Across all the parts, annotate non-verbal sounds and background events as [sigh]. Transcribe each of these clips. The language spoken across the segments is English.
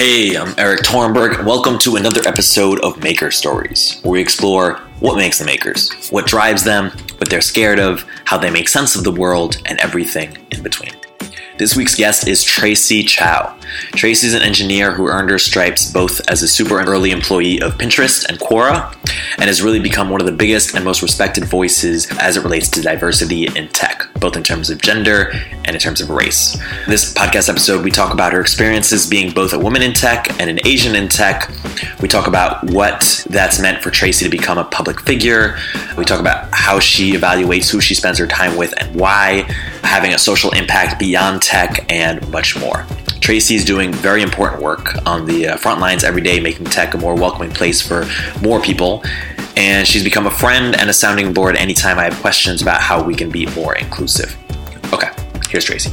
Hey, I'm Erik Torenberg. Welcome to another episode of Maker Stories, where we explore what makes the makers, what drives them, what they're scared of, how they make sense of the world, and everything in between. This week's guest is Tracy Chou. Tracy is an engineer who earned her stripes both as a super early employee of Pinterest and Quora, and has really become one of the biggest and most respected voices as it relates to diversity in tech, both in terms of gender and in terms of race. This podcast episode, we talk about her experiences being both a woman in tech and an Asian in tech. We talk about what that's meant for Tracy to become a public figure. We talk about how she evaluates who she spends her time with and why, having a social impact beyond tech, and much more. Tracy is doing very important work on the uh, front lines every day, making tech a more welcoming place for more people. And she's become a friend and a sounding board anytime I have questions about how we can be more inclusive. Okay, here's Tracy.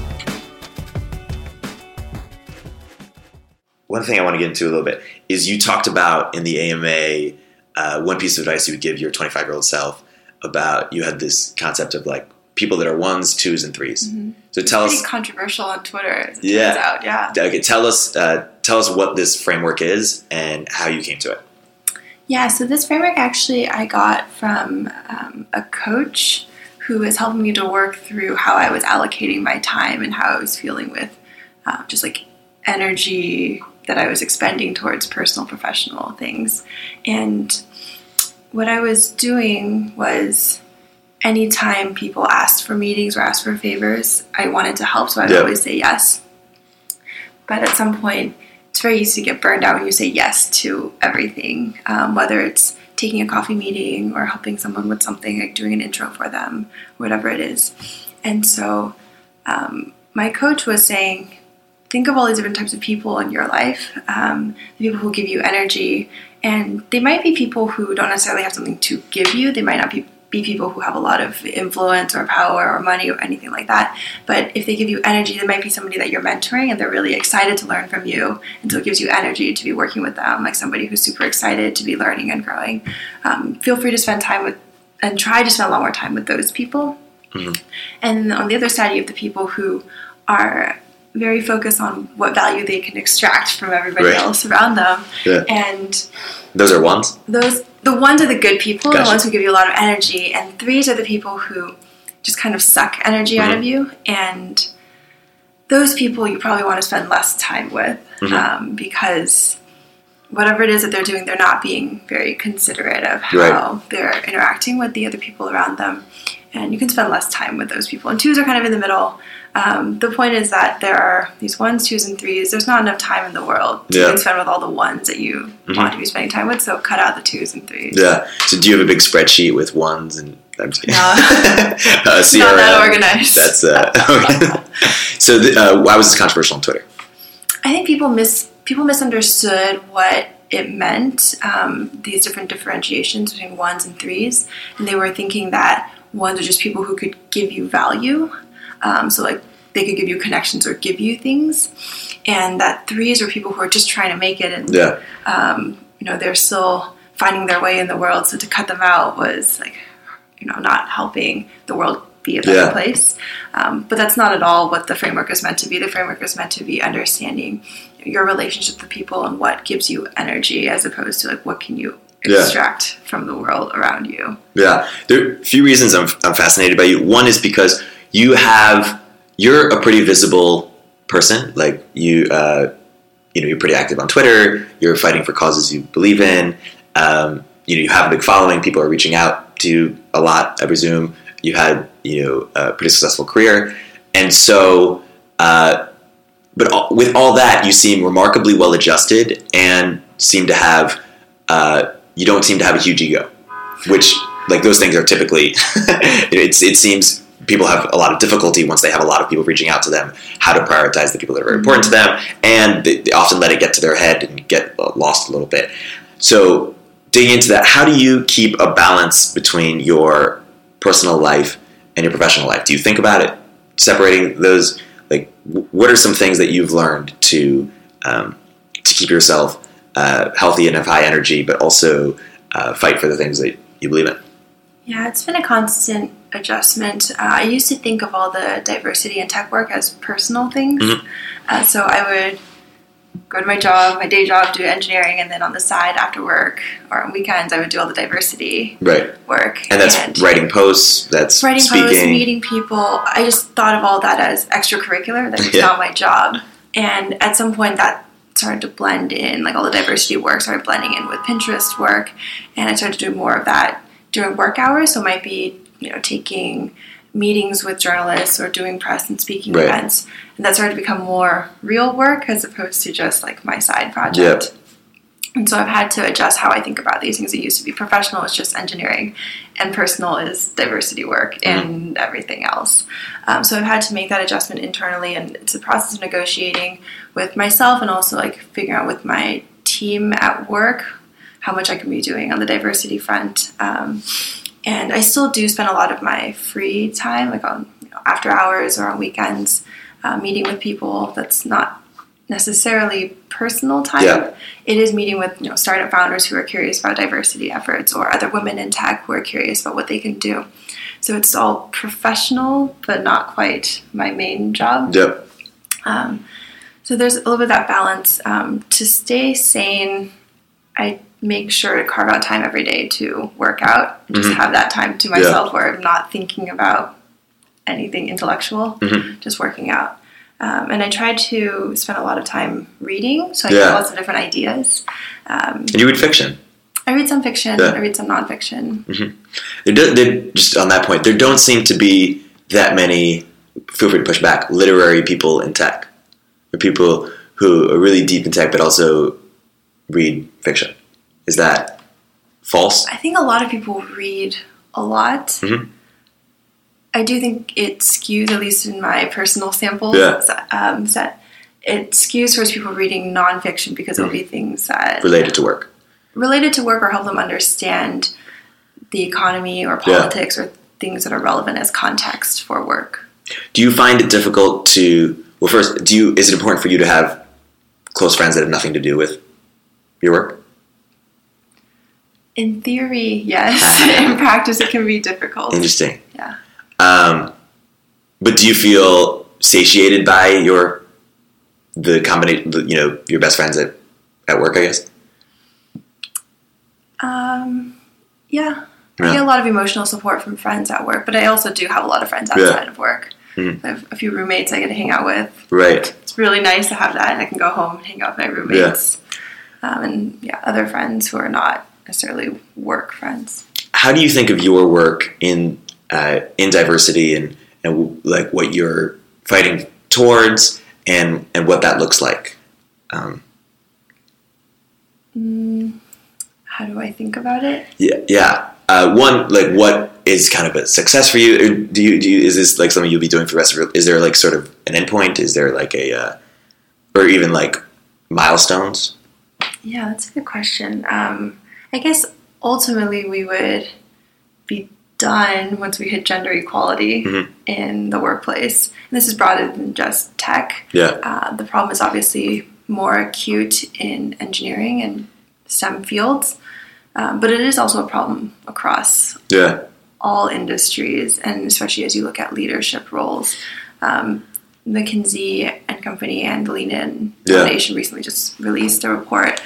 One thing I want to get into a little bit is you talked about in the AMA uh, one piece of advice you would give your 25 year old self about you had this concept of like people that are ones, twos, and 3s Mm-hmm. So tell Pretty us, controversial on Twitter. As it Yeah. turns out. yeah. okay, tell us, uh, tell us what this framework is and how you came to it. Yeah, so this framework actually I got from um, a coach who was helping me to work through how I was allocating my time and how I was feeling with uh, just like energy that I was expending towards personal, professional things. And what I was doing was anytime people asked for meetings or asked for favors, I wanted to help, so I'd Yeah. always say yes. But at some point, it's very easy to get burned out when you say yes to everything, um, whether it's taking a coffee meeting or helping someone with something, like doing an intro for them, whatever it is. And so um, my coach was saying, think of all these different types of people in your life, um, the people who give you energy. And they might be people who don't necessarily have something to give you, they might not be be people who have a lot of influence or power or money or anything like that. But if they give you energy, they might be somebody that you're mentoring and they're really excited to learn from you. And so it gives you energy to be working with them, like somebody who's super excited to be learning and growing. Um, feel free to spend time with and try to spend a lot more time with those people. Mhm. And on the other side, you have the people who are very focused on what value they can extract from everybody Right. else around them. Yeah. And Those are ones. those the ones are the good people, Gotcha. the ones who give you a lot of energy, and threes are the people who just kind of suck energy out Mhm. of you. And those people you probably want to spend less time with Mhm. um, because whatever it is that they're doing, they're not being very considerate of how Right. they're interacting with the other people around them. And you can spend less time with those people. And twos are kind of in the middle. Um, the point is that there are these ones, twos, and threes. There's not enough time in the world to Yeah. spend with all the ones that you Mhm. want to be spending time with. So cut out the twos and threes. Yeah. So do you have a big spreadsheet with ones and? I'm just kidding. No. [laughs] uh, CRM. [laughs] Not that organized. That's uh. [laughs] okay. so the, uh, why was this controversial on Twitter? I think people mis people misunderstood what it meant. Um, these different differentiations between ones and threes, and they were thinking that ones are just people who could give you value. Um, so like they could give you connections or give you things, and that threes are people who are just trying to make it and Yeah. um, you know they're still finding their way in the world. So to cut them out was like you know not helping the world be a better Yeah. place. Um, but that's not at all what the framework is meant to be. The framework is meant to be understanding your relationship with people and what gives you energy, as opposed to like what can you Yeah. extract from the world around you. Yeah, there are a few reasons I'm, I'm fascinated by you. One is because you have you're a pretty visible person. Like you, uh, you know, you're pretty active on Twitter. You're fighting for causes you believe in. Um, you know, you have a big following. People are reaching out to you a lot. I presume you had you know a pretty successful career, and so. Uh, but all, with all that, you seem remarkably well adjusted and seem to have. Uh, you don't seem to have a huge ego, which like those things are typically. [laughs] it's it seems people have a lot of difficulty once they have a lot of people reaching out to them how to prioritize the people that are very important to them, and they, they often let it get to their head and get uh, lost a little bit. So digging into that, how do you keep a balance between your personal life and your professional life? Do you think about it, separating those? Like, what are some things that you've learned to um, to keep yourself uh, healthy and have high energy, but also uh, fight for the things that you believe in? Yeah, it's been a constant adjustment. Uh, I used to think of all the diversity in tech work as personal things. Mhm. Uh, so I would go to my job, my day job, do engineering, and then on the side after work or on weekends, I would do all the diversity Right. work. And that's writing posts, that's writing speaking. posts, meeting people. I just thought of all that as extracurricular. That was Yeah. not my job. And at some point, that started to blend in. Like all the diversity work started blending in with Pinterest work, and I started to do more of that during work hours. So it might be you know taking meetings with journalists or doing press and speaking Right. events, and that started to become more real work as opposed to just like my side project. And so I've had to adjust how I think about these things. It used to be professional is just engineering, and personal is diversity work and everything else. Um, so I've had to make that adjustment internally, and it's a process of negotiating with myself and also like figuring out with my team at work how much I can be doing on the diversity front. Um, and I still do spend a lot of my free time, like on you know, after hours or on weekends, uh, meeting with people. That's not necessarily personal time. Yeah. It is meeting with you know startup founders who are curious about diversity efforts or other women in tech who are curious about what they can do. So it's all professional, but not quite my main job. Yep. Um, so there's a little bit of that balance. Um, to stay sane, I make sure to carve out time every day to work out. and Just have that time to myself where I'm not thinking about anything intellectual, Mhm. just working out. Um, and I try to spend a lot of time reading, so I Yeah. get lots of different ideas. Um, And you read fiction. I read some fiction, Yeah. I read some nonfiction. There, do, there, just on that point, there don't seem to be that many. Feel free to push back. Literary people in tech, or people who are really deep in tech, but also read fiction. Is that false? I think a lot of people read a lot. Mhm. I do think it skews, at least in my personal sample Yeah. um, set, it skews towards people reading nonfiction because it'll be things that Related to work. related to work or help them understand the economy or Yeah. politics or things that are relevant as context for work. Do you find it difficult to? Well, first, do you? Is it important for you to have close friends that have nothing to do with your work? In theory, yes. [laughs] in practice, it can be difficult. Interesting. Yeah. Um, but do you feel satiated by your the combination? You know, your best friends at at work. I guess. Um, yeah. Yeah. I get a lot of emotional support from friends at work, but I also do have a lot of friends Yeah. outside of work. Mhm. I have a few roommates I get to hang out with. Right. It's really nice to have that, and I can go home and hang out with my roommates. Um, and yeah, other friends who are not necessarily work friends. How do you think of your work in uh, in diversity and and like what you're fighting towards and and what that looks like? Um, Mm, how do I think about it? yeah. Yeah. Uh, one like what is kind of a success for you? Or do you do you, is this like something you'll be doing for the rest of your? Is there like sort of an endpoint? Is there like a uh, or even like milestones? Yeah, that's a good question. Um, I guess ultimately we would be done once we hit gender equality Mhm. in the workplace. And this is broader than just tech. Yeah. Uh, the problem is obviously more acute in engineering and STEM fields, um, but it is also a problem across Yeah. all industries, and especially as you look at leadership roles. Um, McKinsey and Company and the Lean In Yeah. Foundation recently just released a report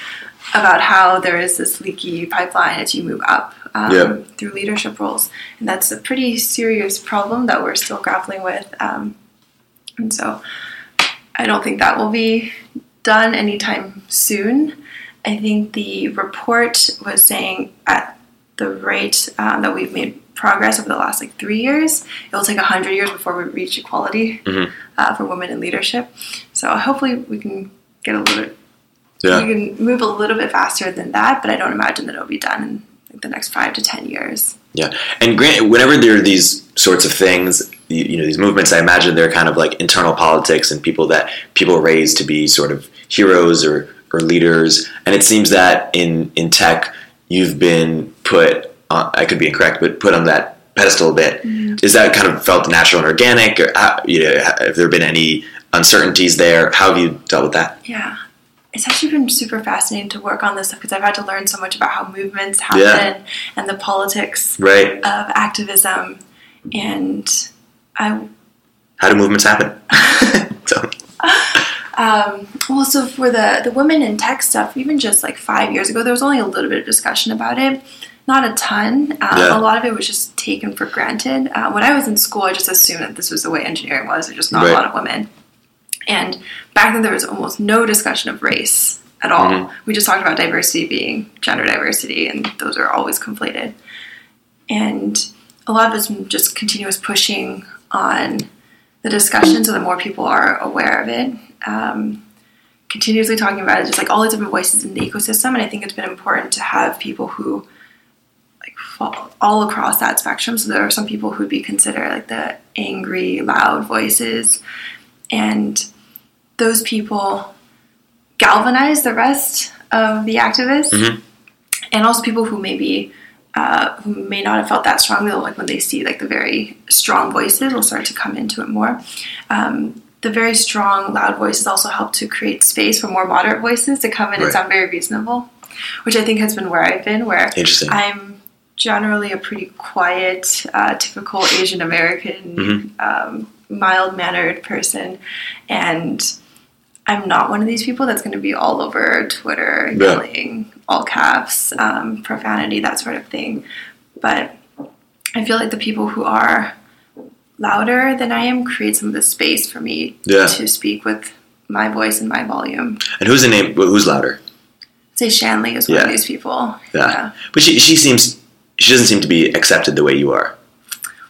about how there is this leaky pipeline as you move up um, Yeah. through leadership roles, and that's a pretty serious problem that we're still grappling with. Um, and so, I don't think that will be done anytime soon. I think the report was saying at the rate um, that we've made progress over the last like three years, it will take hundred years before we reach equality Mhm. uh, for women in leadership. So hopefully we can get a little bit, Yeah. we can move a little bit faster than that. But I don't imagine that it'll be done in like, the next five to ten years. Yeah, and grant, whenever there are these sorts of things, you, you know, these movements, I imagine they're kind of like internal politics and people that people raise to be sort of heroes or, or leaders. And it seems that in in tech, you've been put. On, I could be incorrect, but put on that pedestal a bit. Mm-hmm. Is that kind of felt natural and organic? Or you know, have there been any uncertainties there? How have you dealt with that? Yeah. It's actually been super fascinating to work on this stuff because I've had to learn so much about how movements happen Yeah. and the politics Right? of activism. And I How do movements happen? [laughs] so, Um, well, so for the the women in tech stuff, even just like five years ago, there was only a little bit of discussion about it. Not a ton. Um, Yeah. A lot of it was just taken for granted. Uh, when I was in school, I just assumed that this was the way engineering was. There's just not Right. a lot of women. And back then, there was almost no discussion of race at all. Mhm. We just talked about diversity being gender diversity, and those are always conflated. And a lot of it's just continuous pushing on the discussion so that more people are aware of it. Um, continuously talking about it, just like all the different voices in the ecosystem. And I think it's been important to have people who like fall all across that spectrum. So there are some people who'd be considered like the angry, loud voices, and those people galvanize the rest of the activists, Mhm. and also people who maybe uh, who may not have felt that strongly, like when they see like the very strong voices, will start to come into it more. Um, the very strong, loud voices also help to create space for more moderate voices to come in Right. and sound very reasonable, which I think has been where I've been, where. I'm generally a pretty quiet, uh, typical Asian American, Mhm. um, mild mannered person, and I'm not one of these people that's going to be all over Twitter Yeah. yelling all caps, um, profanity, that sort of thing. But I feel like the people who are louder than I am create some of the space for me Yeah. to speak with my voice and my volume. and who's the name? Who's louder? Say Shanley is one Yeah. of these people. Yeah. But she she seems she doesn't seem to be accepted the way you are.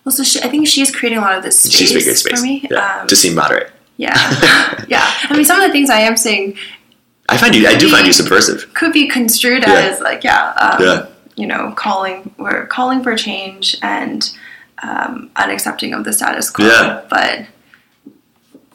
Well, so she, I think she's creating a lot of this space, space for me. Um, to seem moderate. Yeah, [laughs] yeah. I mean, some of the things I am saying I find you. I do find you subversive. could be construed Yeah. as like, yeah, um, Yeah. you know, calling we're calling for change and um, unaccepting of the status quo. Yeah. But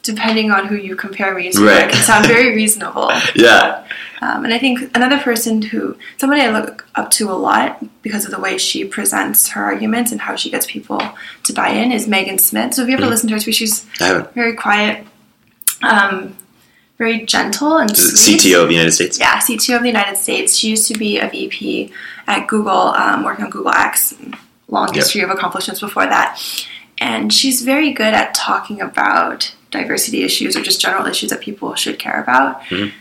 depending on who you compare me to, Right. I can sound very reasonable. [laughs] Yeah. Um, and I think another person who, somebody I look up to a lot because of the way she presents her arguments and how she gets people to buy in is Megan Smith. So if you ever Mhm. listen to her speak, she's very quiet, um, very gentle and sweet. CTO of the United States. Yeah, CTO of the United States. She used to be a VP at Google, um, working on Google X. Long Yep. history of accomplishments before that. And she's very good at talking about diversity issues or just general issues that people should care about Mhm.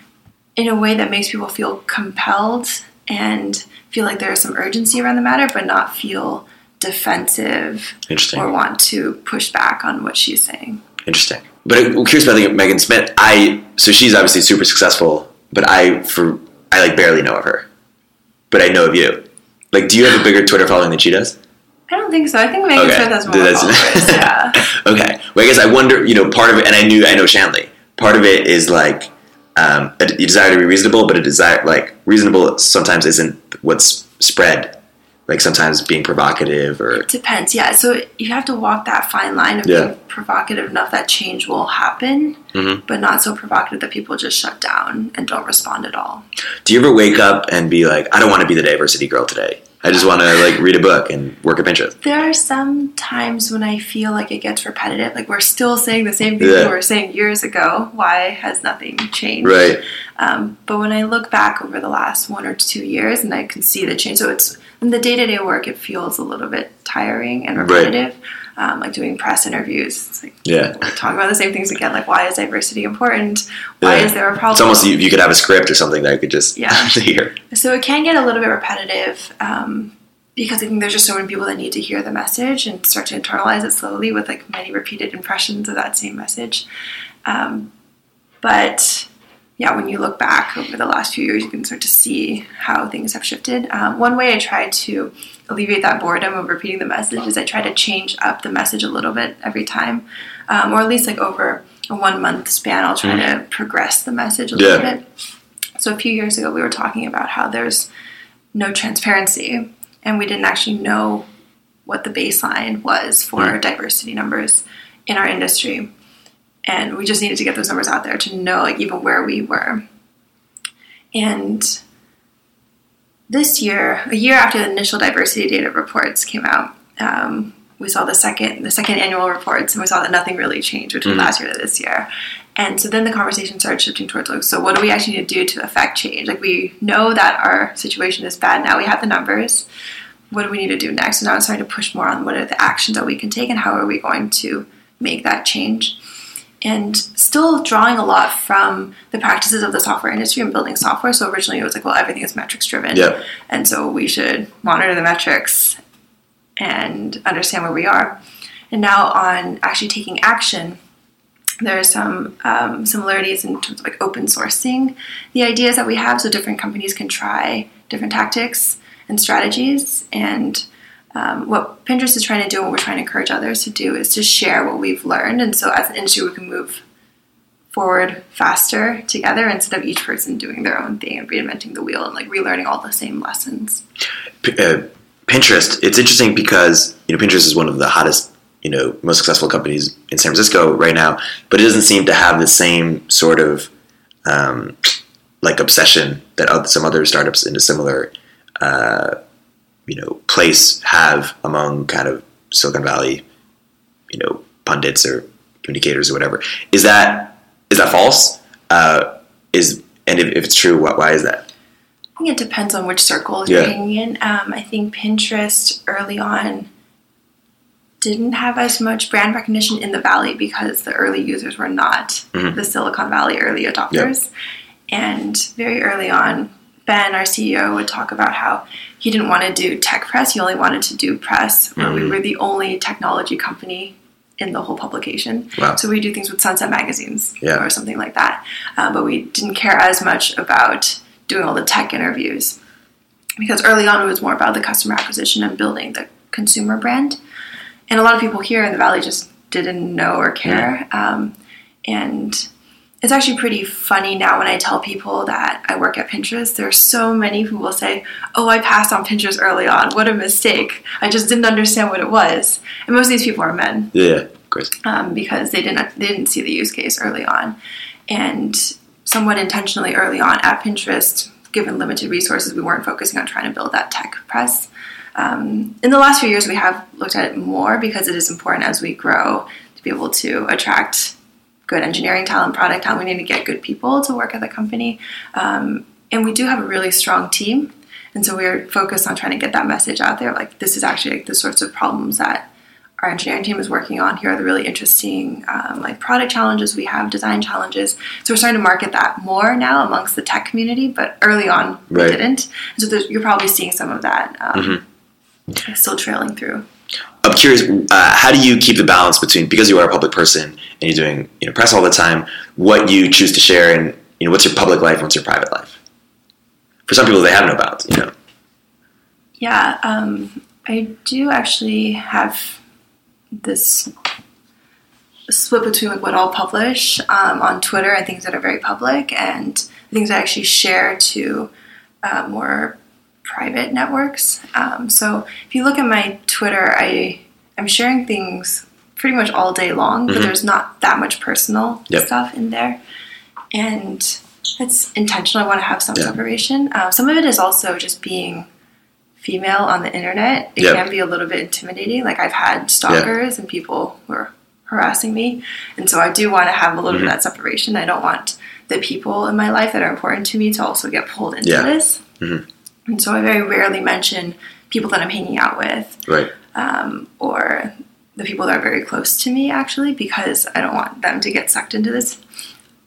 in a way that makes people feel compelled and feel like there is some urgency around the matter, but not feel defensive or want to push back on what she's saying. Interesting. But I'm curious about Megan Smith. I so she's obviously super successful, but I for I like barely know of her, but I know of you. Like, do you have a bigger Twitter following than she does? I don't think so. I think Megan Okay. Smith has more That's- followers. [laughs] yeah. okay. Well, I guess I wonder. You know, part of it, and I knew I know Shanley. Part of it is like um, a a desire to be reasonable, but a desire like reasonable sometimes isn't what's spread. Like sometimes being provocative or It depends, yeah. So you have to walk that fine line of Yeah. being provocative enough that change will happen, Mhm. but not so provocative that people just shut down and don't respond at all. Do you ever wake up and be like, I don't want to be the diversity girl today. I just want to like read a book and work at Pinterest. There are some times when I feel like it gets repetitive. Like we're still saying the same thing Yeah. we were saying years ago. Why has nothing changed? Right. Um, but when I look back over the last one or two years and I can see the change, so it's in the day to day work, it feels a little bit tiring and Right. Um, like doing press interviews, it's like Yeah. talking about the same things again. Like, why is diversity important? Why Yeah. is there a problem? It's almost you, you could have a script or something that you could just Yeah. [laughs] hear. So it can get a little bit repetitive um, because I think there's just so many people that need to hear the message and start to internalize it slowly with like many repeated impressions of that same message. Um, but yeah, when you look back over the last few years, you can start to see how things have shifted. Um, one way I try to alleviate that boredom of repeating the message is I try to change up the message a little bit every time, um, or at least like over a one month span, I'll try to progress the message a little bit. So a few years ago, we were talking about how there's no transparency, and we didn't actually know what the baseline was for Mm. diversity numbers in our industry, and we just needed to get those numbers out there to know like even where we were. And this year, a year after the initial diversity data reports came out, um, we saw the second the second annual reports, and we saw that nothing really changed between Mhm. last year to this year. And so then the conversation started shifting towards like, so what do we actually need to do to affect change? Like we know that our situation is bad now. We have the numbers. What do we need to do next? So now it's starting to push more on what are the actions that we can take and how are we going to make that change. And still drawing a lot from the practices of the software industry and building software. So originally it was like, well, everything is metrics driven. Yeah. And so we should monitor the metrics and understand where we are. And now on actually taking action, there are some um, similarities in terms of like open sourcing the ideas that we have so different companies can try different tactics and strategies and um, what pinterest is trying to do and what we're trying to encourage others to do is to share what we've learned and so as an industry we can move forward faster together instead of each person doing their own thing and reinventing the wheel and like relearning all the same lessons P- uh, Pinterest. It's interesting because you know Pinterest is one of the hottest, you know, most successful companies in San Francisco right now, but it doesn't seem to have the same sort of um, like obsession that some other startups in a similar, uh, you know, place have among kind of Silicon Valley, you know, pundits or communicators or whatever. Is that is that false? Uh, is and if, if it's true, what, why is that? I think it depends on which circle Yeah. you're hanging in. Um, I think Pinterest early on didn't have as much brand recognition in the Valley because the early users were not Mhm. the Silicon Valley early adopters. And very early on, Ben, our CEO, would talk about how he didn't want to do tech press. He only wanted to do press where we Mhm. were the only technology company in the whole publication. Wow. So we do things with Sunset magazines Yeah. or something like that. Uh, but we didn't care as much about doing all the tech interviews because early on it was more about the customer acquisition and building the consumer brand. And a lot of people here in the valley just didn't know or care. Um, and it's actually pretty funny now when I tell people that I work at Pinterest. There are so many who will say, "Oh, I passed on Pinterest early on. What a mistake! I just didn't understand what it was." And most of these people are men Yeah, of course. um, because they didn't they didn't see the use case early on, and somewhat intentionally early on at Pinterest, given limited resources, we weren't focusing on trying to build that tech press. Um, in the last few years, we have looked at it more because it is important as we grow to be able to attract good engineering talent, product talent. We need to get good people to work at the company, um, and we do have a really strong team. And so we're focused on trying to get that message out there. Like this is actually like the sorts of problems that our engineering team is working on. Here are the really interesting um, like product challenges we have, design challenges. So we're starting to market that more now amongst the tech community. But early on, we Right. didn't. And so you're probably seeing some of that um, Mm-hmm. still trailing through. I'm curious, uh, how do you keep the balance between because you are a public person and you're doing you know press all the time, what you choose to share and you know what's your public life, what's your private life? For some people, they have no bounds. You know, Yeah, um, I do actually have this split between like what I'll publish um, on Twitter and things that are very public, and things I actually share to uh, more private networks. Um, so if you look at my Twitter, I am sharing things pretty much all day long, but Mhm. there's not that much personal Yep. stuff in there, and it's intentional. I want to have some Yeah. separation. Uh, some of it is also just being female on the internet. It Yep. can be a little bit intimidating. Like I've had stalkers and people were harassing me, and so I do want to have a little bit of that separation. I don't want the people in my life that are important to me to also get pulled into Yeah. this. Mhm. And so I very rarely mention people that I'm hanging out with right? um, or the people that are very close to me actually because I don't want them to get sucked into this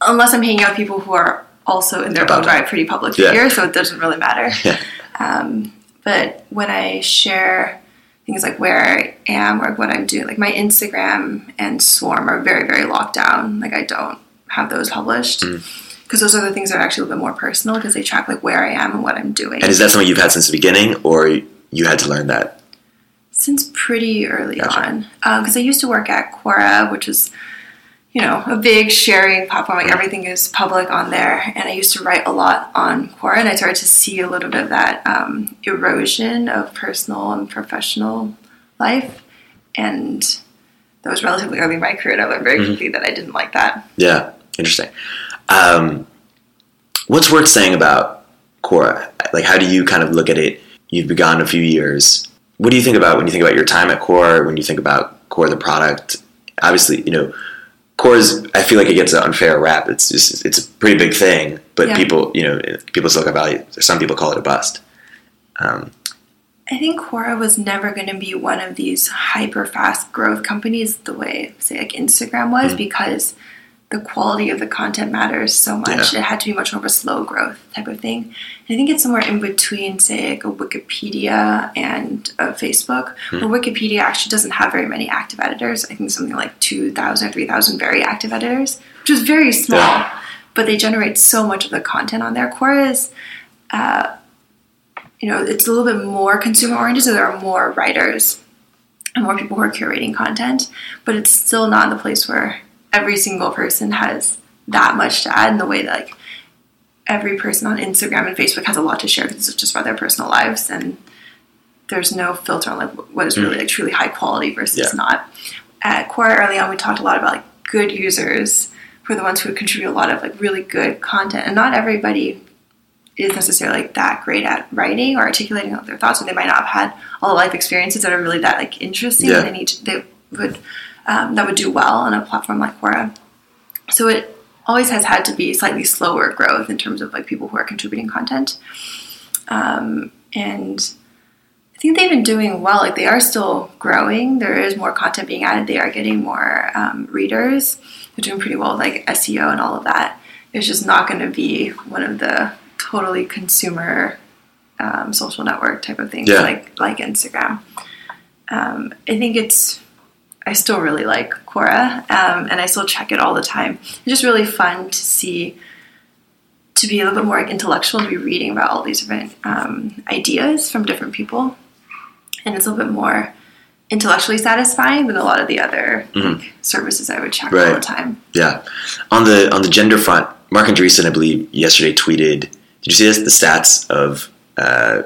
unless I'm hanging out with people who are also in their own right pretty public Yeah. figure so it doesn't really matter [laughs] Yeah. um, but when I share things like where I am or what I'm doing like my Instagram and Swarm are very very locked down like I don't have those published Mm. because those are the things that are actually a little bit more personal because they track like where I am and what I'm doing And is that something you've had since the beginning, or you had to learn that? Since pretty early Gotcha. on because I used to work at Quora, which is you know a big sharing platform. Like everything is public on there, and I used to write a lot on Quora, and I started to see a little bit of that um, erosion of personal and professional life, and that was relatively early in my career. And I learned very Mhm. quickly that I didn't like that. Yeah, interesting. Um, what's worth saying about Quora? Like, how do you kind of look at it? You've been gone a few years. What do you think about when you think about your time at Quora? When you think about Quora, the product? Obviously, you know, Quora is. I feel like it gets an unfair rap. It's just, it's a pretty big thing, but Yeah. people, you know, people Silicon Valley. Some people call it a bust. Um, I think Quora was never going to be one of these hyper fast growth companies the way, say, like Instagram was, Mhm. because the quality of the content matters so much. Yeah. It had to be much more of a slow growth type of thing. And I think it's somewhere in between, say, like a Wikipedia and a Facebook, Hmm. where Wikipedia actually doesn't have very many active editors. I think something like 2,000 or 3,000 very active editors, which is very small, Yeah. but they generate so much of the content on there. Quora is, uh, you know, it's a little bit more consumer oriented, so there are more writers and more people who are curating content, but it's still not in the place where every single person has that much to add in the way that like every person on Instagram and Facebook has a lot to share because it's just about their personal lives and there's no filter on like what is really mm. like truly high quality versus Yeah. not. At Quora early on we talked a lot about like good users who are the ones who would contribute a lot of like really good content and not everybody is necessarily like that great at writing or articulating their thoughts, or they might not have had all the life experiences that are really that like interesting. Yeah. They need to, they would um, that would do well on a platform like Quora. So it always has had to be slightly slower growth in terms of like people who are contributing content, um, and I think they've been doing well. Like they are still growing. There is more content being added. They are getting more um, readers. They're doing pretty well, with, like SEO and all of that. It's just not going to be one of the totally consumer um, social network type of things Yeah. like like Instagram. Um, I think it's. I still really like Quora, um, and I still check it all the time. It's just really fun to see, to be a little bit more like, intellectual, to be reading about all these different um, ideas from different people, and it's a little bit more intellectually satisfying than a lot of the other like, services I would check all the time. Yeah. On the on the gender front, Marc Andreessen, I believe, yesterday tweeted. Did you see this? The stats of uh,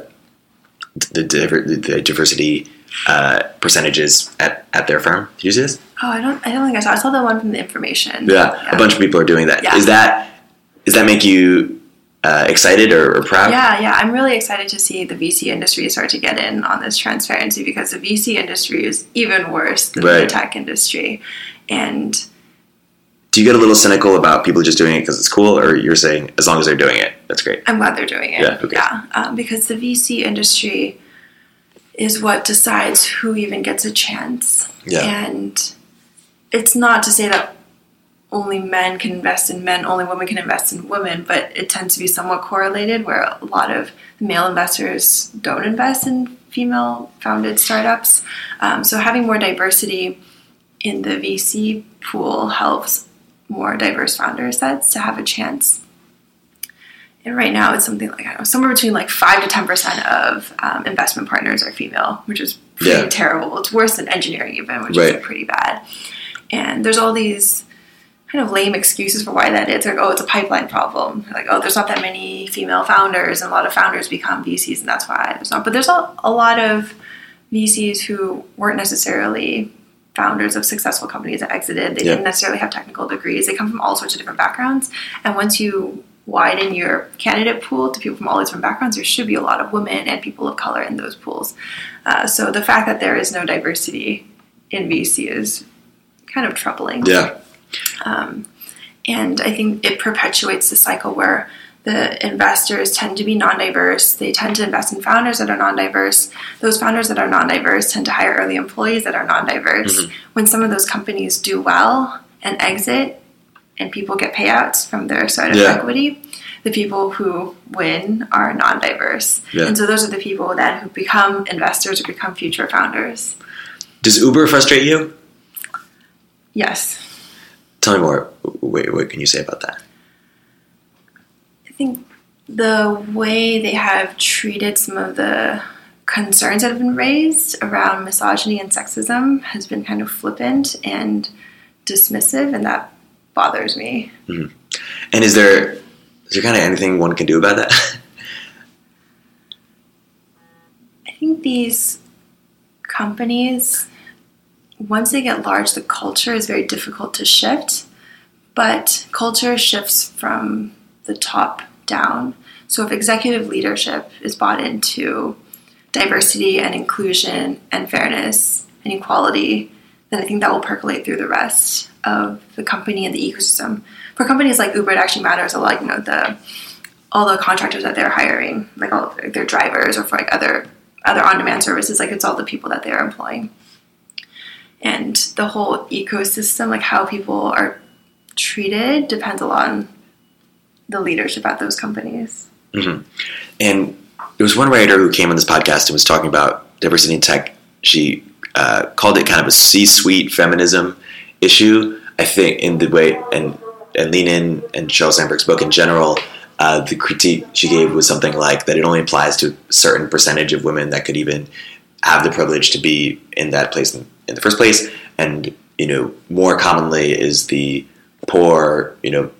the, diver- the diversity uh, percentages at, at their firm. Did you see this? Oh, I don't. I don't think I saw. I saw the one from the information. Yeah, a bunch of people are doing that. Is Yeah. that does that make you uh, excited or, or proud? Yeah, yeah. I'm really excited to see the VC industry start to get in on this transparency because the VC industry is even worse than the tech industry. And Do you get a little cynical about people just doing it because it's cool, or you're saying as long as they're doing it, that's great? I'm glad they're doing it. Yeah, okay. um, because the VC industry is what decides who even gets a chance. Yeah. And it's not to say that only men can invest in men, only women can invest in women, but it tends to be somewhat correlated where a lot of male investors don't invest in female founded startups. Um, so having more diversity in the VC pool helps more diverse founder sets to have a chance and right now, it's something like I don't know, somewhere between like five to ten percent of um, investment partners are female, which is pretty Yeah. terrible. It's worse than engineering, even, which Right. is pretty bad. And there's all these kind of lame excuses for why that is. Like, oh, it's a pipeline problem. Like, oh, there's not that many female founders, and a lot of founders become VCs, and that's why there's not. But there's a, a lot of VCs who weren't necessarily founders of successful companies that exited. They Yeah. didn't necessarily have technical degrees. They come from all sorts of different backgrounds. And once you widen your candidate pool to people from all these different backgrounds, there should be a lot of women and people of color in those pools. Uh, so the fact that there is no diversity in VC is kind of troubling. Yeah, Um, and I think it perpetuates the cycle where the investors tend to be non diverse. They tend to invest in founders that are non diverse. Those founders that are non diverse tend to hire early employees that are non diverse. When some of those companies do well and exit, and people get payouts from their startup Yeah. equity, the people who win are non diverse. Yeah. And so those are the people then who become investors or become future founders. does Uber frustrate you? Yes. Tell me more. Wait, what can you say about that? I think the way they have treated some of the concerns that have been raised around misogyny and sexism has been kind of flippant and dismissive, and that bothers me. Mm-hmm. And is there is there kind of anything one can do about that? [laughs] I think these companies, once they get large, the culture is very difficult to shift. But culture shifts from the top down. So if executive leadership is bought into diversity and inclusion and fairness and equality, then I think that will percolate through the rest of the company and the ecosystem. For companies like Uber, it actually matters a lot. You know, the all the contractors that they're hiring, like all of their- drivers, or for like other other on-demand services, like it's all the people that they're employing, and the whole ecosystem, like how people are treated depends a lot on the leadership at those companies. And there was one writer who came on this podcast and was talking about diversity in tech. She uh, called it kind of a C-suite feminism issue. I think in the way and and Lean In and Sheryl Sandberg's book in general, uh, the critique she gave was something like that it only applies to a certain percentage of women that could even have the privilege to be in that place in, in the first place, and you know more commonly is the poor, you know,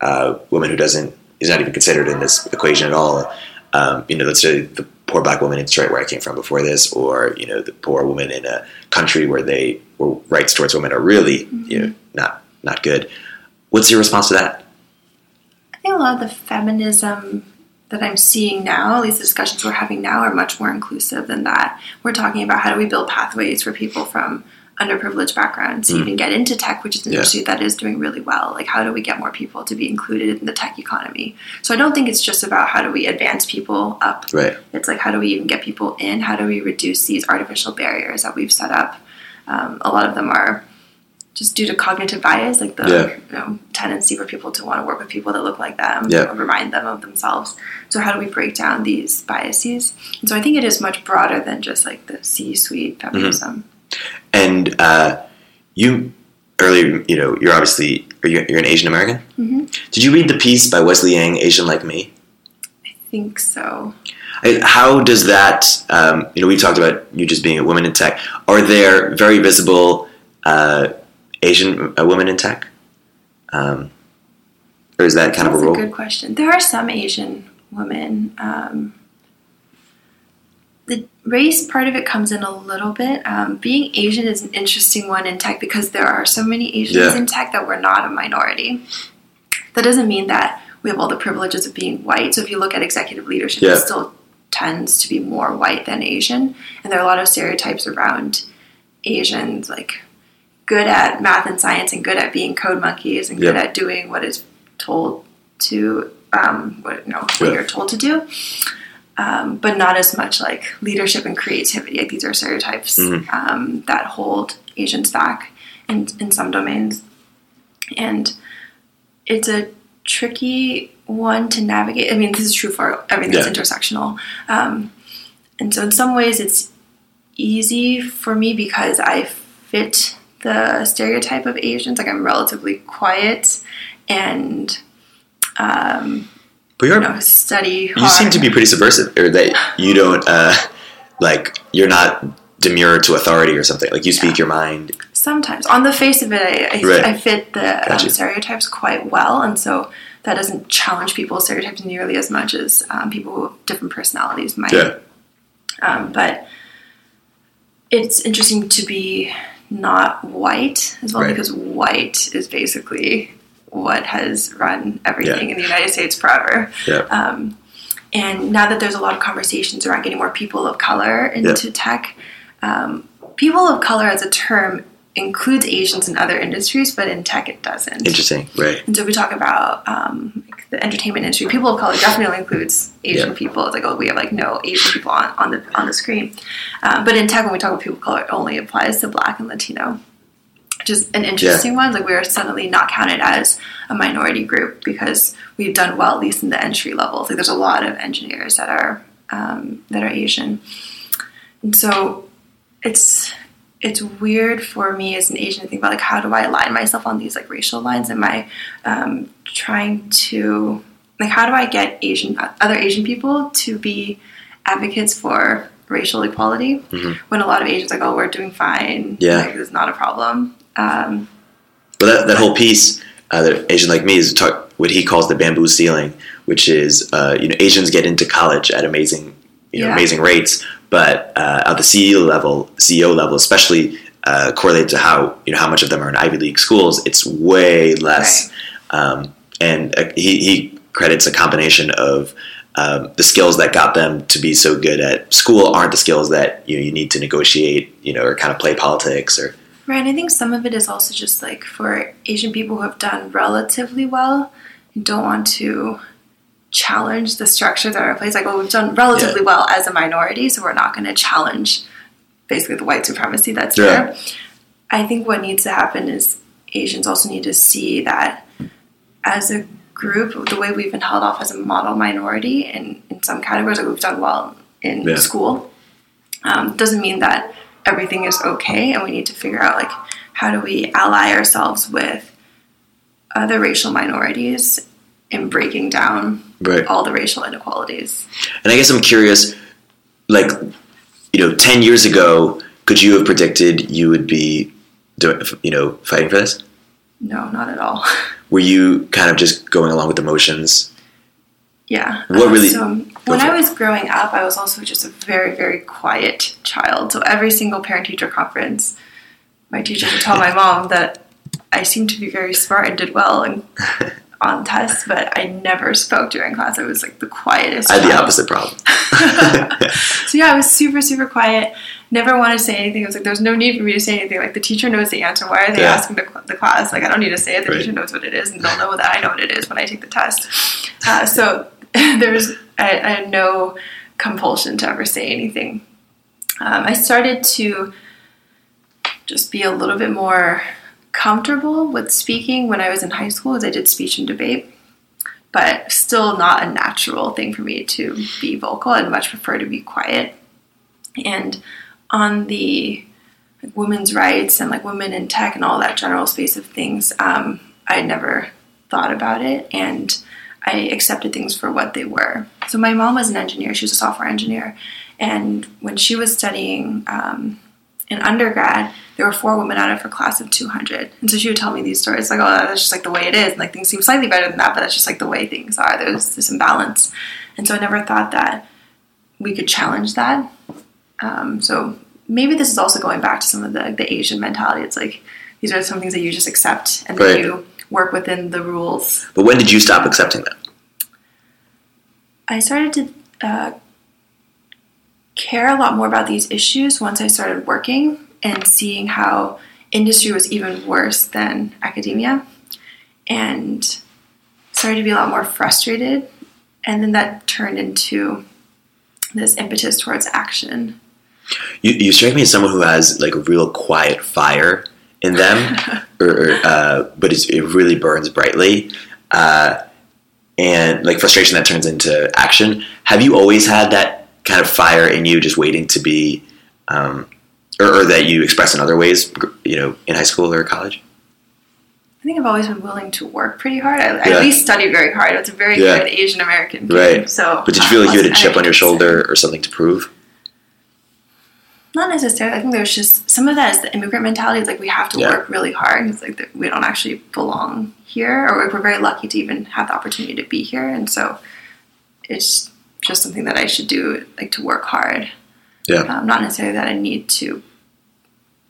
uh, woman who doesn't is not even considered in this equation at all. Um, you know, let's say the poor black woman in Detroit, where I came from before this, or you know, the poor woman in a country where they where rights towards women are really you know mm-hmm. not not good. What's your response to that? I think a lot of the feminism that I'm seeing now, at least the discussions we're having now, are much more inclusive than that. We're talking about how do we build pathways for people from underprivileged backgrounds to even get into tech, which is an Yeah. industry that is doing really well. Like, how do we get more people to be included in the tech economy? So I don't think it's just about how do we advance people up. Right. It's like how do we even get people in? How do we reduce these artificial barriers that we've set up? Um, a lot of them are just due to cognitive bias, like the Yeah. you know, tendency for people to want to work with people that look like them, Yeah. or remind them of themselves. So how do we break down these biases? And so I think it is much broader than just like the C-suite Mm-hmm. And uh, you earlier, you know, you're obviously you're, you're an Asian American. Mhm. Did you read the piece by Wesley Yang, Asian Like Me? I think so. I- How does that? Um, you know, we talked about you just being a woman in tech. Are there very visible uh, Asian uh, women in tech, um, or is that kind That's of a a rule? good question. There are some Asian women. Um, race part of it comes in a little bit. Um, being Asian is an interesting one in tech because there are so many Asians Yeah. in tech that we're not a minority. That doesn't mean that we have all the privileges of being white. So if you look at executive leadership, Yeah. it still tends to be more white than Asian. And there are a lot of stereotypes around Asians, like good at math and science and good at being code monkeys and good at doing what is told to um, what know what you're told to do, um, but not as much like leadership and creativity. Like these are stereotypes Mhm. um, that hold Asians back in in some domains, and it's a tricky one to navigate. I mean, this is true for everything that's Yeah. intersectional, um, and so in some ways it's easy for me because I fit the stereotype of Asians. Like I'm relatively quiet and um, But you're, you know study. you seem to be pretty subversive, or that you don't uh, like. You're not demure to authority or something. Like you speak your mind. sometimes on the face of it, I, I, Right. I fit the um, stereotypes quite well, and so that doesn't challenge people's stereotypes nearly as much as um, people with different personalities might. Yeah. Um, but it's interesting to be not white as well Right. because white is basically what has run everything in the United States forever. Yeah. Um, and now that there's a lot of conversations around getting more people of color into tech, um, people of color as a term includes Asians in other industries, but in tech it doesn't. Interesting. Right. And so we talk about um, like the entertainment industry, people of color definitely includes Asian Yeah. people. It's like, oh, we have like no Asian people on, on the on the screen. Um, but in tech, when we talk about people of color, it only applies to Black and Latino, is an interesting one. Like we're suddenly not counted as a minority group because we've done well, at least in the entry levels. Like there's a lot of engineers that are um, that are Asian, and so it's it's weird for me as an Asian to think about like how do I align myself on these like racial lines? Am I um, trying to like how do I get Asian other Asian people to be advocates for racial equality Mhm. when a lot of Asians are like oh we're doing fine Yeah. like it's not a problem um, But that, that whole piece, uh, that Asian like me is talk, what he calls the bamboo ceiling, which is uh, you know Asians get into college at amazing you know Yeah. amazing rates, but uh, at the CEO level, CEO level, especially uh, correlated to how you know how much of them are in Ivy League schools, it's way less. Um, and uh, he, he credits a combination of um, the skills that got them to be so good at school aren't the skills that you know, you need to negotiate, you know, or kind of play politics or Right, and I think some of it is also just like for Asian people who have done relatively well and don't want to challenge the structures that are in place. Like, well, we've done relatively well as a minority, so we're not going to challenge basically the white supremacy that's Yeah. there. I think what needs to happen is Asians also need to see that as a group, the way we've been held off as a model minority in, in some categories, like we've done well in Yeah. school, um, doesn't mean that everything is okay, and we need to figure out like how do we ally ourselves with other racial minorities in breaking down Right. all the racial inequalities. And I guess I'm curious, like, you know, 10 years ago, could you have predicted you would be, doing, you know, fighting for this? No, not at all. [laughs] Were you kind of just going along with the motions? Yeah. What Uh, really- So when I was growing up, I was also just a very, very quiet child. So every single parent-teacher conference, my teacher would tell my [laughs] mom that I seemed to be very smart and did well and [laughs] on tests, but I never spoke during class. I was like the quietest. I had the opposite problem. [laughs] So yeah, I was super, super quiet. Never wanted to say anything. I was like, there's no need for me to say anything. Like the teacher knows the answer. Why are they Yeah. asking the, the class? Like I don't need to say it. The Right. teacher knows what it is, and they'll know that I know what it is when I take the test. Uh, so [laughs] there's I, I had no compulsion to ever say anything. Um, I started to just be a little bit more comfortable with speaking when I was in high school, as I did speech and debate. But still not a natural thing for me to be vocal. I'd much prefer to be quiet. And on the like, women's rights and like women in tech and all that general space of things, um, I never thought about it and I accepted things for what they were. So my mom was an engineer; she was a software engineer, and when she was studying um, in undergrad, there were four women out of her class of 200. And so she would tell me these stories like, oh, that's just like the way it is. And like things seem slightly better than that, but that's just like the way things are. There's this imbalance. And so I never thought that we could challenge that. Um, so maybe this is also going back to some of the, the Asian mentality. It's like these are some things that you just accept and then Right. you work within the rules. But when did you stop accepting them? I started to uh, care a lot more about these issues once I started working and seeing how industry was even worse than academia and started to be a lot more frustrated. And then that turned into this impetus towards action. You, you strike me as someone who has like a real quiet fire in them, [laughs] or, uh, but it's, it really burns brightly, uh, and like frustration that turns into action. Have you always had that kind of fire in you, just waiting to be, um, or, or that you express in other ways, you know, in high school or college? I think I've always been willing to work pretty hard. I, I at least studied very hard. It's a very Yeah. good Asian American. Right. So, But did you feel like you had a chip on your shoulder or something to prove? Not necessarily. I think there's just some of that is the immigrant mentality. It's like we have to Yeah. work really hard. It's like we don't actually belong here, or we're very lucky to even have the opportunity to be here. And so it's just something that I should do, like to work hard. Yeah. Um, not necessarily that I need to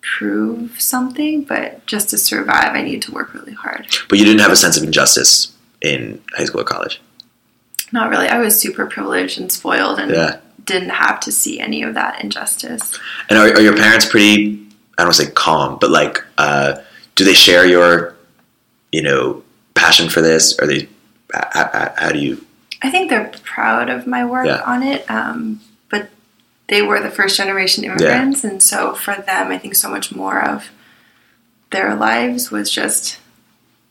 prove something, but just to survive, I need to work really hard. But you didn't have a sense of injustice in high school or college. Not really. I was super privileged and spoiled, and Yeah. Didn't have to see any of that injustice. And are, are your parents pretty? I don't want to say calm, but like, uh, do they share your, you know, passion for this? Are they? How, how do you? I think they're proud of my work Yeah. on it, um, but they were the first generation immigrants, and so for them, I think so much more of their lives was just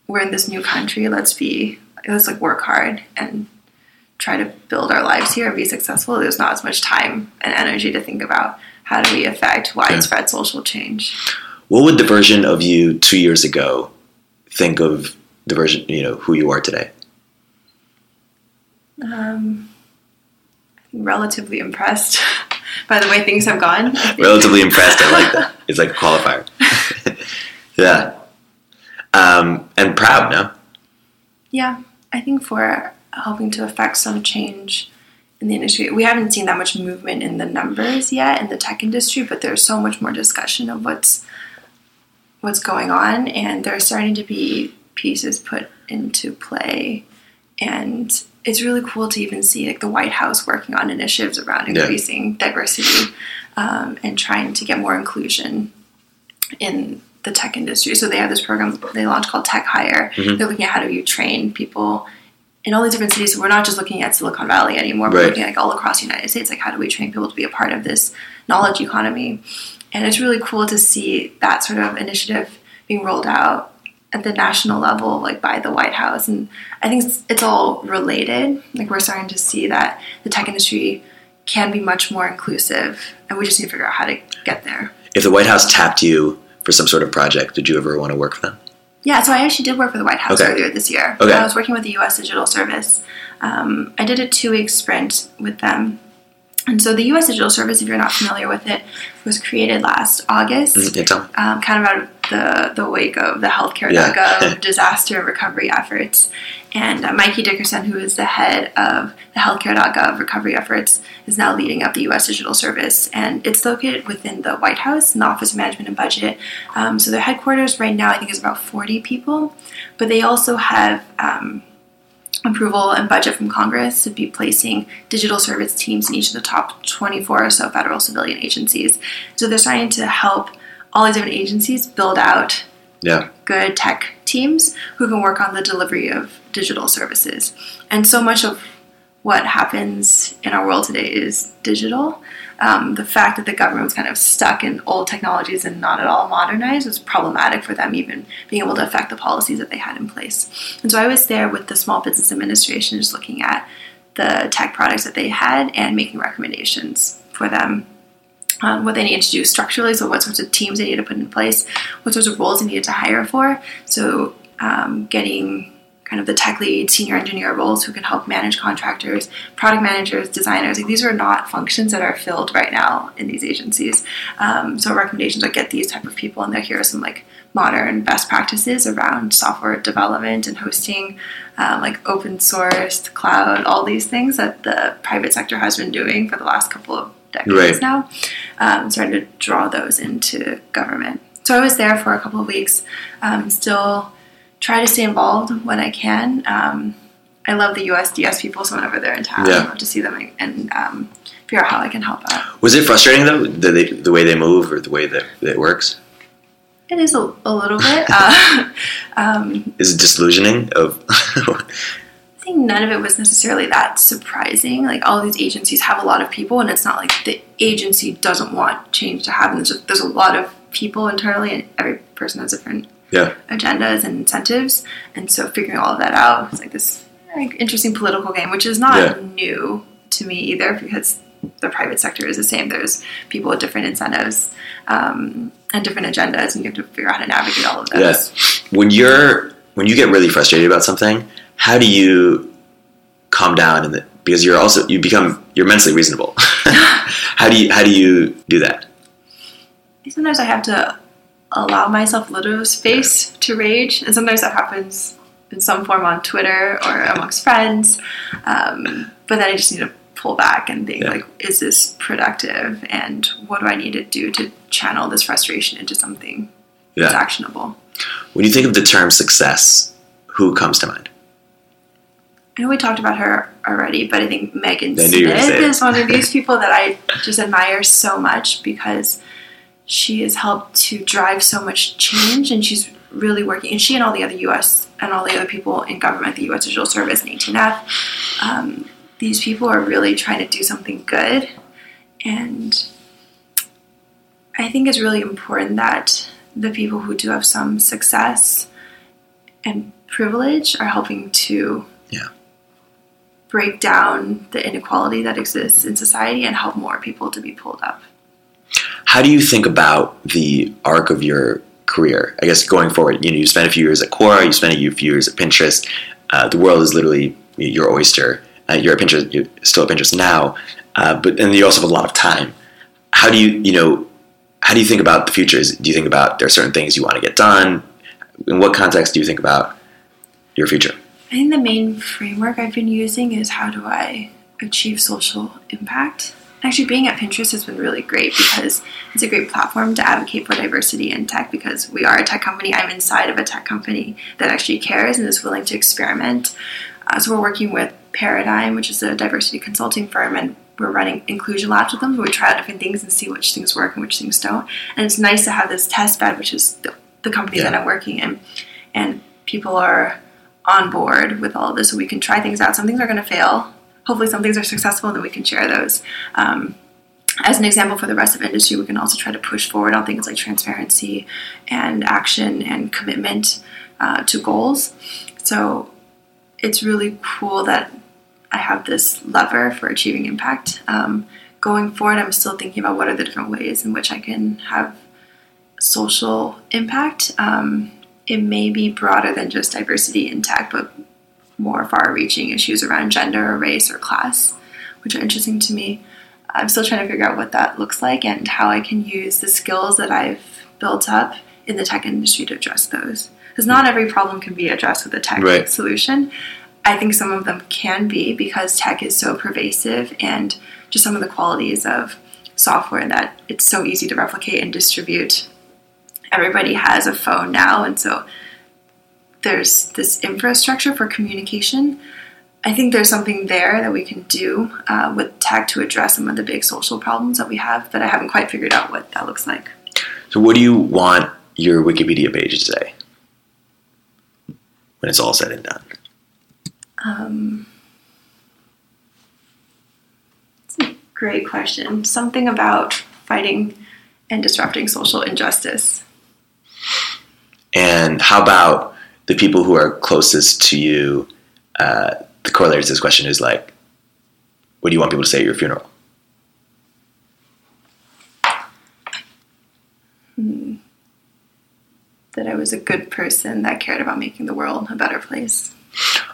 we're in this new country. Let's be let's like work hard and try to build our lives here and be successful. There's not as much time and energy to think about how do we affect widespread social change. What would the version of you two years ago think of the version you know who you are today? Um, relatively impressed [laughs] by the way things have gone. Relatively [laughs] impressed. I like that. It's like a qualifier. [laughs] yeah. Um, and proud. No. Yeah, I think for helping to affect some change in the industry, we haven't seen that much movement in the numbers yet in the tech industry, but there's so much more discussion of what's what's going on, and there's starting to be pieces put into play, and it's really cool to even see like the White House working on initiatives around Yeah. increasing diversity um, and trying to get more inclusion in the tech industry. So they have this program they launched called TechHire. Mhm. They're looking at how do you train people in all these different cities. So we're not just looking at Silicon Valley anymore. We're Right. looking like all across the United States. Like how do we train people to be a part of this knowledge economy? And it's really cool to see that sort of initiative being rolled out at the national level, like by the White House. And I think it's, it's all related. Like we're starting to see that the tech industry can be much more inclusive, and we just need to figure out how to get there. If the White House tapped you for some sort of project, did you ever want to work for them? Yeah, so I actually did work for the White House Okay. earlier this year. Okay. I was working with the U.S. Digital Service. Um, I did a two-week sprint with them. And so the U.S. Digital Service, if you're not familiar with it, was created last August, Mm, um, kind of out of the, the wake of the healthcare.gov Yeah. [laughs] disaster recovery efforts. And uh, Mikey Dickerson, who is the head of the healthcare.gov recovery efforts, is now leading up the U.S. Digital Service. And it's located within the White House in the Office of Management and Budget. Um, so their headquarters right now, I think, is about 40 people. But they also have um, approval and budget from Congress to be placing digital service teams in each of the top 24 or so federal civilian agencies. So they're starting to help all these different agencies build out Yeah. good tech teams who can work on the delivery of digital services. And so much of what happens in our world today is digital. Um, the fact that the government was kind of stuck in old technologies and not at all modernized was problematic for them even being able to affect the policies that they had in place. And so I was there with the Small Business Administration just looking at the tech products that they had and making recommendations for them um, what they needed to do structurally, so what sorts of teams they needed to put in place, what sorts of roles they needed to hire for. So, um, getting kind of the tech lead, senior engineer roles who can help manage contractors, product managers, designers. Like these are not functions that are filled right now in these agencies. Um, so, recommendations are get these type of people in there. Here are some like modern best practices around software development and hosting, um, like open source, cloud, all these things that the private sector has been doing for the last couple of decades Right. now. Um, starting to draw those into government. So I was there for a couple of weeks. Um, still try to stay involved when I can. Um, I love the USDS people, so whenever they're in town, Yeah. I love to see them and, um, figure out how I can help out. Was it frustrating though, the, the, the way they move or the way that, that it works? It is a, a little bit. [laughs] Uh, um, Is it disillusioning? Of [laughs] I think none of it was necessarily that surprising. Like all these agencies have a lot of people, and it's not like the agency doesn't want change to happen. There's, just, there's a lot of people internally, and every person has different yeah, agendas and incentives. And so figuring all of that out was like this like, interesting political game, which is not Yeah. new to me either because the private sector is the same. There's people with different incentives um, and different agendas, and you have to figure out how to navigate all of those. Yes. when you're when you get really frustrated about something, how do you calm down? And because you're also you become you're mentally reasonable. [laughs] [laughs] how do you how do you do that? Sometimes I have to allow myself a little space to rage, and sometimes that happens in some form on Twitter or amongst friends. Um, but then I just need to pull back and think Yeah. like, is this productive, and what do I need to do to channel this frustration into something that's actionable? When you think of the term success, who comes to mind? I know we talked about her already, but I think Megan I knew you were gonna Smith is one of these [laughs] people that I just admire so much because she has helped to drive so much change and she's really working. And she and all the other US and all the other people in government, the US Digital Service and 18F, um, these people are really trying to do something good. And I think it's really important that the people who do have some success and privilege are helping to break down the inequality that exists in society and help more people to be pulled up. How do you think about the arc of your career? I guess going forward, you know, you spent a few years at Quora, you spent a few years at Pinterest. Uh, the world is literally your oyster. Uh, you're at Pinterest, you're still at Pinterest now, uh, but and you also have a lot of time. How do you, you know, how do you think about the future? Do you think about there are certain things you want to get done? In what context do you think about your future? I think the main framework I've been using is how do I achieve social impact? Actually, being at Pinterest has been really great because it's a great platform to advocate for diversity in tech because we are a tech company. I'm inside of a tech company that actually cares and is willing to experiment. Uh, so we're working with Paradigm, which is a diversity consulting firm, and we're running inclusion labs with them. Where we try out different things and see which things work and which things don't. And it's nice to have this test bed, which is the, the company Yeah. that I'm working in, and people are on board with all of this, so we can try things out. Some things are going to fail. Hopefully, some things are successful, and then we can share those. Um, as an example for the rest of industry, we can also try to push forward on things like transparency and action and commitment uh, to goals. So it's really cool that I have this lever for achieving impact. Um, going forward, I'm still thinking about what are the different ways in which I can have social impact. Um, it may be broader than just diversity in tech, but more far reaching issues around gender or race or class, which are interesting to me. I'm still trying to figure out what that looks like and how I can use the skills that I've built up in the tech industry to address those. Because not every problem can be addressed with a tech Right. solution. I think some of them can be because tech is so pervasive and just some of the qualities of software that it's so easy to replicate and distribute. Everybody has a phone now, and so there's this infrastructure for communication. I think there's something there that we can do uh, with tech to address some of the big social problems that we have, but I haven't quite figured out what that looks like. So, what do you want your Wikipedia page to say when it's all said and done? Um, it's a great question. Something about fighting and disrupting social injustice. And how about the people who are closest to you? Uh, the corollary to this question is like, what do you want people to say at your funeral? That I was a good person that cared about making the world a better place.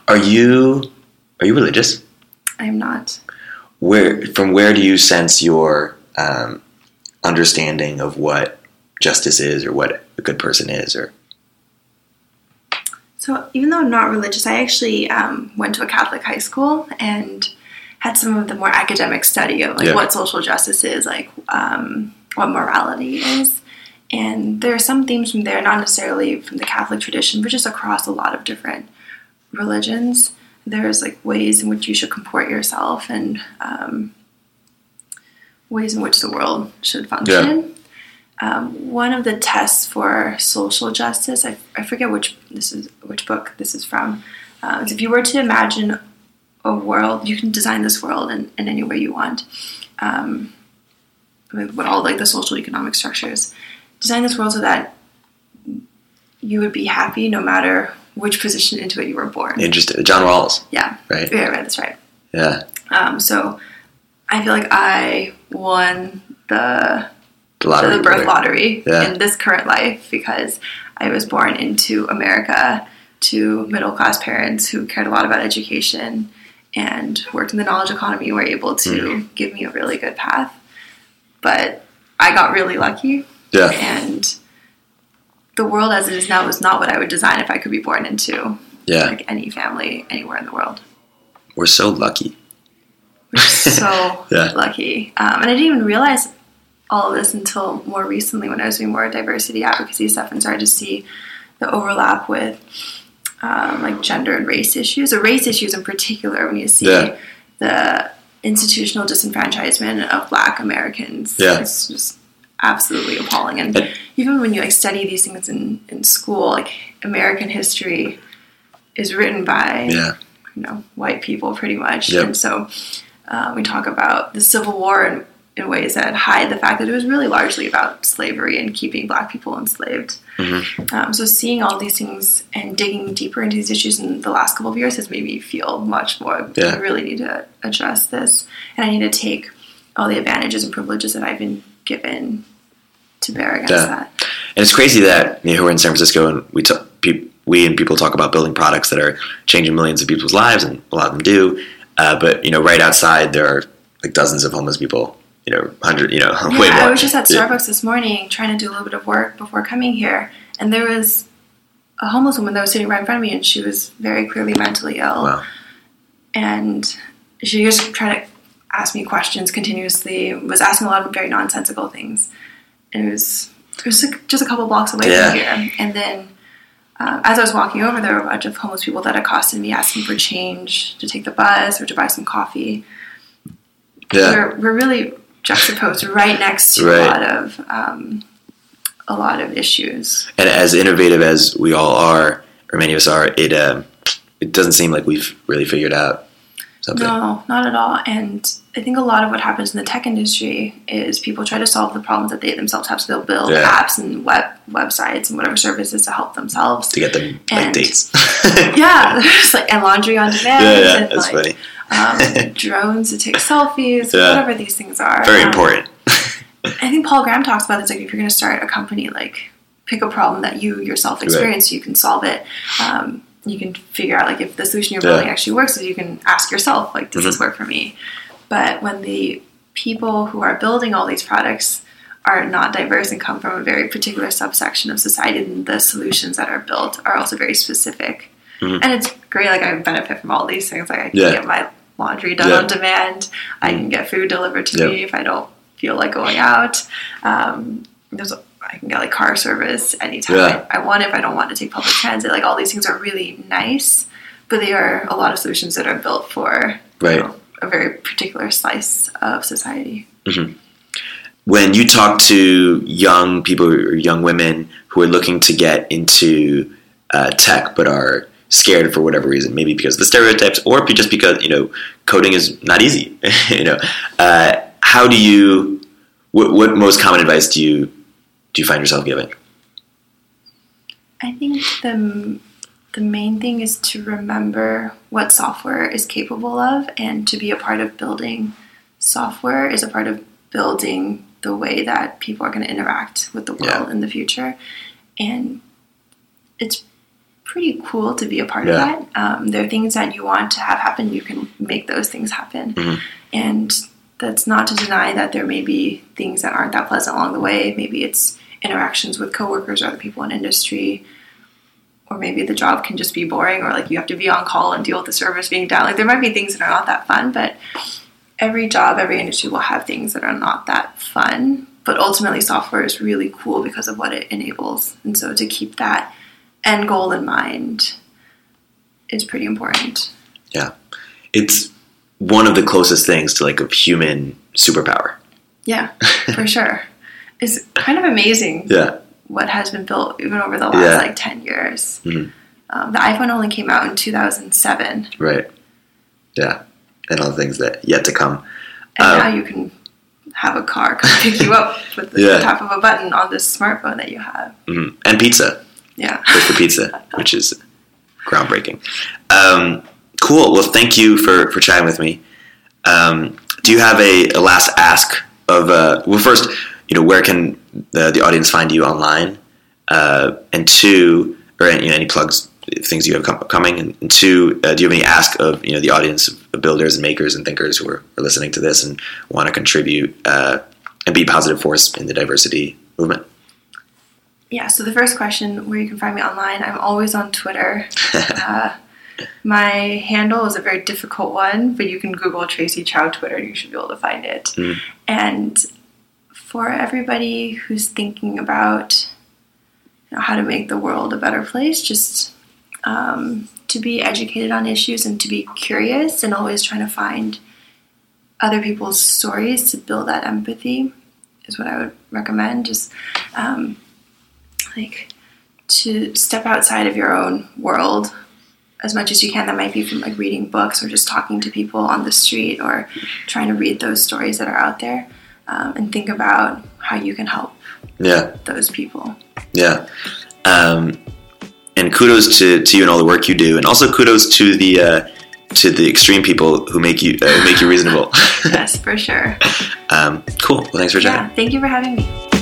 Are you are you religious? I am not. Where from where do you sense your um, understanding of what justice is, or what a good person is, or So, even though I'm not religious, I actually um, went to a Catholic high school and had some of the more academic study of like Yeah. what social justice is, like um, what morality is. And there are some themes from there, not necessarily from the Catholic tradition, but just across a lot of different religions. There's like ways in which you should comport yourself and um, ways in which the world should function. Um, one of the tests for social justice, I, I forget which this is which book this is from. Uh, is if you were to imagine a world, you can design this world in, in any way you want, um, with, with all like the social economic structures. Design this world so that you would be happy no matter which position into it you were born. interested? John Rawls, Yeah, right? yeah, right. That's right. Yeah, Um, so I feel like I won the the lottery. the birth winner. lottery Yeah. in this current life because I was born into America to middle class parents who cared a lot about education and worked in the knowledge economy were able to Mm-hmm. give me a really good path. But I got really lucky Yeah, and the world as it is now is not what I would design if I could be born into yeah. like any family anywhere in the world. We're so lucky. We're so [laughs] Yeah. lucky. Um, and I didn't even realize all of this until more recently when I was doing more diversity advocacy stuff and started to see the overlap with um, like gender and race issues, or race issues in particular, when you see Yeah. the institutional disenfranchisement of Black Americans. Yeah. It's just absolutely appalling. And And- even when you like study these things in, in school, like American history is written by Yeah, you know white people pretty much Yep. and so uh, we talk about the civil war in, in ways that hide the fact that it was really largely about slavery and keeping black people enslaved Mhm. um, so seeing all these things and digging deeper into these issues in the last couple of years has made me feel much more Yeah. i really need to address this and i need to take all the advantages and privileges that i've been given to bear against Yeah. that and it's crazy that you know we're in San Francisco and we talk, pe- we and people talk about building products that are changing millions of people's lives, and a lot of them do. Uh, but you know, right outside there are like dozens of homeless people. You know, hundred. You know, [laughs] Yeah, way more. I was just at Yeah. Starbucks this morning trying to do a little bit of work before coming here, and there was a homeless woman that was sitting right in front of me, and she was very clearly mentally ill, Wow. and she just tried to ask me questions continuously. Was asking a lot of very nonsensical things, and it was it was just a couple blocks away Yeah. from here, and then. Um, as I was walking over, there were a bunch of homeless people that accosted me, asking for change to take the bus or to buy some coffee Yeah, we're, we're really juxtaposed right next to Right. a lot of um, a lot of issues. and as innovative as we all are, or many of us are, it um, it doesn't seem like we've really figured out something. No, not at all. And I think a lot of what happens in the tech industry is people try to solve the problems that they themselves have. So they'll build Yeah. apps and web websites and whatever services to help themselves. To get them like And- dates. [laughs] Yeah, [laughs] [laughs] there's like and laundry on demand. yeah, yeah, that's like, funny. Um, [laughs] drones to take selfies, Yeah. whatever these things are. Very Um, important. [laughs] I think Paul Graham talks about this. Like, if you're going to start a company, like, pick a problem that you yourself experience, you can solve it. Um, you can figure out, like, if the solution you're Yeah. building actually works, so you can ask yourself, like, does Mm-hmm. this work for me? But when the people who are building all these products are not diverse and come from a very particular subsection of society, then the solutions that are built are also very specific. Mhm. And it's great. Like, I benefit from all these things. Like, I can Yeah. get my laundry done Yeah. on demand. I can get food delivered to Yeah. me if I don't feel like going out. Um, there's I can get like car service anytime Yeah. I, I want if I don't want to take public transit. Like all these things are really nice, but they are a lot of solutions that are built for you know, a very particular slice of society. when you talk to young people or young women who are looking to get into uh, tech but are scared for whatever reason, maybe because of the stereotypes or just because you know coding is not easy. [laughs] you know, uh, how do you? What, what most common advice do you do you find yourself giving? I think the the main thing is to remember what software is capable of, and to be a part of building software is a part of building the way that people are going to interact with the world Yeah. in the future, and it's pretty cool to be a part Yeah. of that. Um, there are things that you want to have happen, you can make those things happen, Mhm. and that's not to deny that there may be things that aren't that pleasant along the way. Maybe it's interactions with coworkers or other people in industry, or maybe the job can just be boring, or like you have to be on call and deal with the service being down. Like there might be things that are not that fun, but every job, every industry will have things that are not that fun. But ultimately, software is really cool because of what it enables, and so to keep that end goal in mind is pretty important. Yeah. It's one of the closest things to like a human superpower. Yeah, for [laughs] sure. It's kind of amazing Yeah, what has been built even over the last Yeah. like 10 years. Mhm. Um, the iPhone only came out in 2007, right. Yeah, and all the things that yet to come. and Um, now you can have a car come pick you [laughs] up with the Yeah. tap of a button on this smartphone that you have. Mhm. And pizza. Yeah. For pizza, which is groundbreaking. Um, cool. Well, thank you for, for chatting with me. Um, do you have a, a last ask of, uh, well, first, you know, where can the, the audience find you online? Uh, and two, or any, you know, any plugs, things you have com- coming? And, and two, uh, do you have any ask of, you know, the audience of builders and makers and thinkers who are, are listening to this and want to contribute uh, and be a positive force in the diversity movement? Yeah, so the first question where you can find me online, I'm always on Twitter. [laughs] uh, my handle is a very difficult one, but you can Google Tracy Chou Twitter and you should be able to find it. Mm. And for everybody who's thinking about you know, how to make the world a better place, just um, to be educated on issues and to be curious and always trying to find other people's stories to build that empathy is what I would recommend. Just um, like to step outside of your own world as much as you can. That might be from like reading books or just talking to people on the street or trying to read those stories that are out there um, and think about how you can help Yeah. those people. Yeah. Um, and kudos to, to you and all the work you do, and also kudos to the uh, to the extreme people who make you uh, make you reasonable. [laughs] yes, for sure. [laughs] um, cool. Well, thanks for chatting. Yeah, thank you for having me.